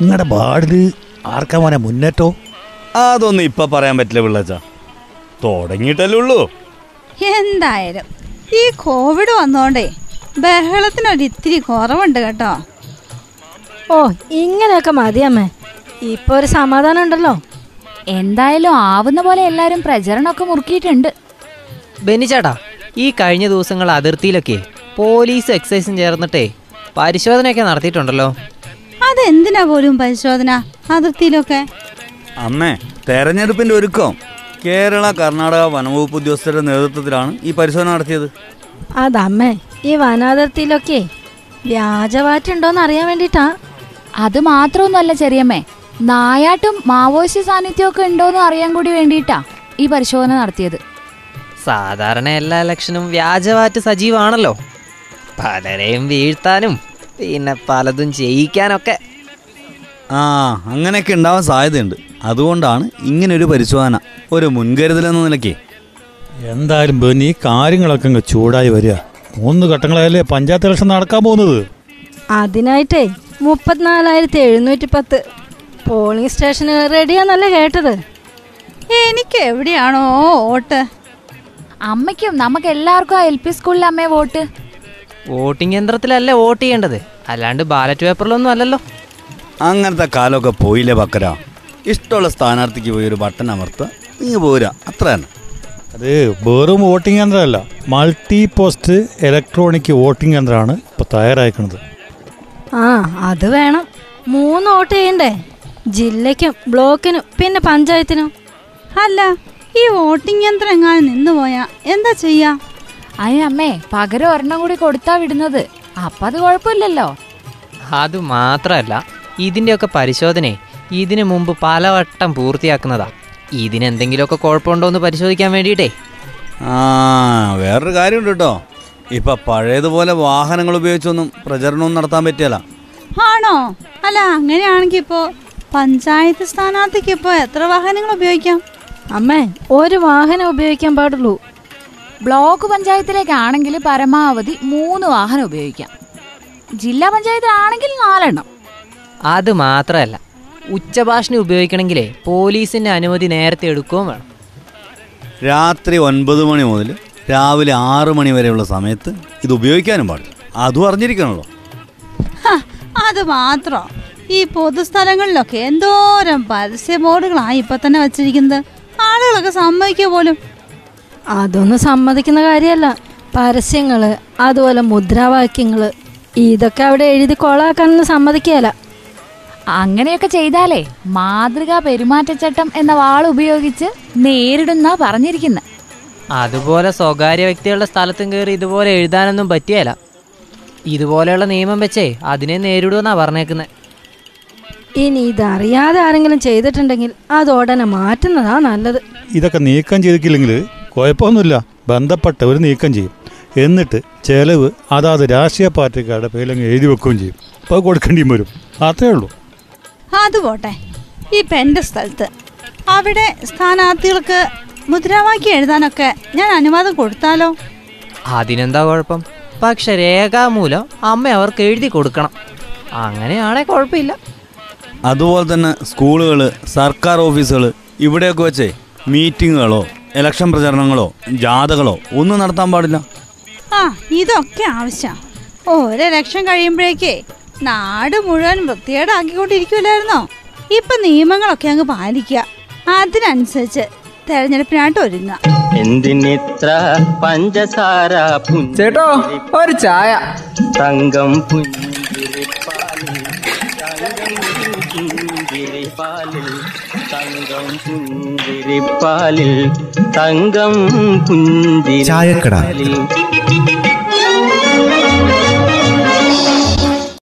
നിങ്ങളുടെ വാർഡിൽ ആർക്കാ മോനെ മുന്നേറ്റോ? അതൊന്നും ഇപ്പൊ പറയാൻ പറ്റില്ല പിള്ളച്ച തുടങ്ങിയിട്ടല്ലേ ഉള്ളൂ. എന്തായാലും ഈ കോവിഡ് വന്നോണ്ടേ ബഹളത്തിനൊരു ഇത്തിരി കുറവുണ്ട് കേട്ടോ. ഓ ഇങ്ങനെയൊക്കെ മതിയമ്മേ ഇപ്പൊ ഒരു സമാധാനം ഉണ്ടല്ലോ. എന്തായാലും ആവുന്ന പോലെ എല്ലാരും പ്രചരണമൊക്കെ മുറുക്കിയിട്ടുണ്ട്. ബെന്നിച്ചേട്ടാ ഈ കഴിഞ്ഞ ദിവസങ്ങൾ അതിർത്തിയിലൊക്കെ പോലീസ് എക്സൈസും ചേർന്നിട്ടേ പരിശോധനയൊക്കെ നടത്തിയിട്ടുണ്ടല്ലോ. അതെന്തിനാ പോലും പരിശോധന? അതിർത്തിയിലൊക്കെ? അമ്മേ തെരഞ്ഞെടുപ്പിന്റെ ഒരുക്കം. കേരള കർണാടക വനംവകുപ്പ് ഉദ്യോഗസ്ഥരുടെ നേതൃത്വത്തിലാണ് ഈ പരിശോധന നടത്തിയത്. അതമ്മേ ഈ വനാതിർത്തിയിലൊക്കെ വ്യാജവാറ്റുണ്ടോന്ന് അറിയാൻ വേണ്ടിട്ടാ അത് മാത്രമൊന്നുമല്ല ചെറിയമ്മേ നായാട്ടും മാവോയിസ്റ്റ് സാന്നിധ്യമൊക്കെ ഉണ്ടോന്ന് അറിയാൻ കൂടി വേണ്ടിയിട്ടാ ഈ പരിശോധന നടത്തിയത്. സാധാരണ എല്ലാ ഇലക്ഷനും വ്യാജവാറ്റ് സജീവാണല്ലോ. പലരെയും വീഴ്ത്താനും പിന്നെ പലതും ചെയ്യിക്കാനൊക്കെ. ആ അങ്ങനെയൊക്കെ ഉണ്ടാവാൻ സാധ്യതയുണ്ട്. അതുകൊണ്ടാണ് ഇങ്ങനെ ഒരു പരിശോധന ഒരു മുൻകരുതൽ എന്ന നിലയ്ക്ക്. എന്തായാലും ബെന്നി ഈ കാര്യങ്ങളൊക്കെ അങ്ങ് ചൂടായി വരിക. മൂന്ന് ഘട്ടങ്ങളായാലേ പഞ്ചായത്ത് ഇലക്ഷൻ നടക്കാൻ പോകുന്നത്? അതിനായിട്ടേ മുപ്പത്തിനാലായിരത്തി എഴുന്നൂറ്റി പത്ത് പോളിംഗ് സ്റ്റേഷന് റെഡിയാന്നല്ലേ കേട്ടത്? എനിക്ക് എവിടെയാണോ വോട്ട്. അമ്മയ്ക്കും നമുക്ക് എല്ലാവർക്കും ആ എൽ പി സ്കൂളിലെ അമ്മയെ വോട്ട്. വോട്ടിംഗ് യന്ത്രത്തിലല്ലേ വോട്ട് ചെയ്യേണ്ടത്? അല്ലാണ്ട് ബാലറ്റ് പേപ്പറിലൊന്നും അല്ലല്ലോ. അങ്ങനത്തെ കാലമൊക്കെ പോയില്ലേ ബക്കര ഇഷ്ടമുള്ള സ്ഥാനാർത്ഥിക്ക് പോയി ഒരു ബട്ടൺ അമർത്തുക ഇങ്ങ് പോരാ അത്ര തന്നെ അത് വെറും വോട്ടിംഗ് യന്ത്രമല്ല. മൾട്ടി പോസ്റ്റ് ഇലക്ട്രോണിക് വോട്ടിംഗ് യന്ത്രമാണ് ഇപ്പോൾ തയ്യാറാക്കുന്നത്. ആ അത് വേണം. മൂന്ന് വോട്ട് ചെയ്യണ്ടേ? ജില്ലയ്ക്കും ബ്ലോക്കിനും പിന്നെ പഞ്ചായത്തിനും. അല്ല ഈ വോട്ടിംഗ് യന്ത്രം എങ്ങാനും നിന്നുപോയാ എന്താ ചെയ്യാ? അതിന് അമ്മേ പകരം ഒരെണ്ണം കൂടി കൊടുത്താ വിടുന്നത്. അപ്പൊ അത് കുഴപ്പമില്ലല്ലോ. അത് മാത്രമല്ല ഇതിന്റെയൊക്കെ പരിശോധന ഇതിനു മുമ്പ് പലവട്ടം പൂർത്തിയാക്കുന്നതാ. ഇതിനെന്തെങ്കിലുമൊക്കെ കുഴപ്പമുണ്ടോ എന്ന് പരിശോധിക്കാൻ വേണ്ടിയിട്ടേ. ആ വേറൊരു കാര്യമുണ്ട് കേട്ടോ. ഇപ്പൊ പഴയതുപോലെ വാഹനങ്ങൾ ഉപയോഗിച്ചൊന്നും പ്രചരണവും നടത്താൻ പറ്റിയല്ല. ആണോ? അല്ല അങ്ങനെയാണെങ്കിൽ ഇപ്പോ പഞ്ചായത്ത് സ്ഥാനാർത്ഥിക്ക് ഇപ്പോ എത്ര വാഹനങ്ങൾ ഉപയോഗിക്കാം? അമ്മേ ഒരു വാഹനം ഉപയോഗിക്കാൻ പാടുള്ളൂ. ബ്ലോക്ക് പഞ്ചായത്തിലേക്കാണെങ്കിൽ പരമാവധി മൂന്ന് വാഹനം ഉപയോഗിക്കാം. ജില്ലാ പഞ്ചായത്തിലാണെങ്കിൽ നാലെണ്ണം. അത് മാത്രമല്ല ഉച്ചഭാഷണി ഉപയോഗിക്കണമെങ്കിലേ പോലീസിന്റെ അനുമതി നേരത്തെ എടുക്കുകയും വേണം. രാത്രി ഒൻപത് മണി മുതൽ രാവിലെ ആറ് മണി വരെയുള്ള സമയത്ത് ഇത് ഉപയോഗിക്കാനും പാടില്ല. അതും അറിഞ്ഞിരിക്കണല്ലോ. അത് മാത്രം. ഈ പൊതുസ്ഥലങ്ങളിലൊക്കെ എന്തോരം പരസ്യ ബോർഡുകളാണ് ഇപ്പൊ തന്നെ വെച്ചിരിക്കുന്നത്. ആളുകളൊക്കെ സമ്മതിക്കുക പോലും? അതൊന്നും സമ്മതിക്കുന്ന കാര്യമല്ല. പരസ്യങ്ങൾ അതുപോലെ മുദ്രാവാക്യങ്ങൾ ഇതൊക്കെ അവിടെ എഴുതി കൊളാക്കാനൊന്നും സമ്മതിക്കുകയല്ല. അങ്ങനെയൊക്കെ ചെയ്താലേ മാതൃകാ പെരുമാറ്റച്ചട്ടം എന്ന വാൾ ഉപയോഗിച്ച് നേരിടുന്ന പറഞ്ഞിരിക്കുന്നത് അതുപോലെ സ്വകാര്യ വ്യക്തികളുടെ സ്ഥലത്തും കയറി ഇതുപോലെ എഴുതാനൊന്നും പറ്റിയല്ല ഇതുപോലെയുള്ള നിയമം വെച്ചേ അതിനെ നേരിടുമെന്നാ പറഞ്ഞേക്കുന്നത് ഇനി ഇതറിയാതെ ആരെങ്കിലും ചെയ്തിട്ടുണ്ടെങ്കിൽ അത് ഉടനെ മാറ്റുന്നതാ നല്ലത്. ഇതൊക്കെ നീക്കം ചെയ്തിട്ടില്ലെങ്കിൽ കുഴപ്പമൊന്നുമില്ല. ബന്ധപ്പെട്ട ഒരു നീക്കം ചെയ്യും. എന്നിട്ട് ചെലവ് അതാത് രാഷ്ട്രീയ പാർട്ടിക്കാരുടെ പേരിലങ്ങ് എഴുതി വെക്കുകയും ചെയ്യും. അപ്പോൾ കൊടുക്കേണ്ടിയും വരും. അത്രേ ഉള്ളൂ. അത് പോട്ടെ. ഇപ്പൊ എന്റെ സ്ഥലത്ത്. അവിടെ സ്ഥാനാർത്ഥികൾക്ക് മുദ്രാവാക്യം എഴുതാനൊക്കെ ഞാൻ അനുവാദം കൊടുത്താലോ? അതിനെന്താ കുഴപ്പം? പക്ഷെ രേഖാമൂലം അമ്മ അവർക്ക് എഴുതി കൊടുക്കണം. അങ്ങനെയാണേ കുഴപ്പമില്ല. അതുപോലെ തന്നെ സ്കൂളുകൾ സർക്കാർ ഓഫീസുകൾ ഇവിടെയൊക്കെ വെച്ചേ മീറ്റിങ്ങുകളോ? ഇലക്ഷൻ പ്രചരണങ്ങളോ ജാഥകളോ ഒന്നും നടത്താൻ പാടില്ല. ആ ഇതൊക്കെ ആവശ്യം. ഒരു ലക്ഷം കഴിയുമ്പോഴേക്കേ നാട് മുഴുവൻ വൃത്തികേടാക്കിക്കൊണ്ടിരിക്കുമല്ലായിരുന്നോ ഇപ്പൊ നിയമങ്ങളൊക്കെ അങ്ങ് പാലിക്കുക. അതിനനുസരിച്ച് തെരഞ്ഞെടുപ്പിനായിട്ട് ഒരുങ്ങ എന്തിനിത്ര പഞ്ചസാര ചേട്ടോ ഒരു ചായ. തങ്കം പുഞ്ചിരിപ്പാലിൽ തങ്കം പുഞ്ചിരിപ്പാലിൽ. തങ്കം പുഞ്ചിരിപ്പാലിൽ തങ്കം ചായക്കട. പുഞ്ചിരിപ്പാലിൽ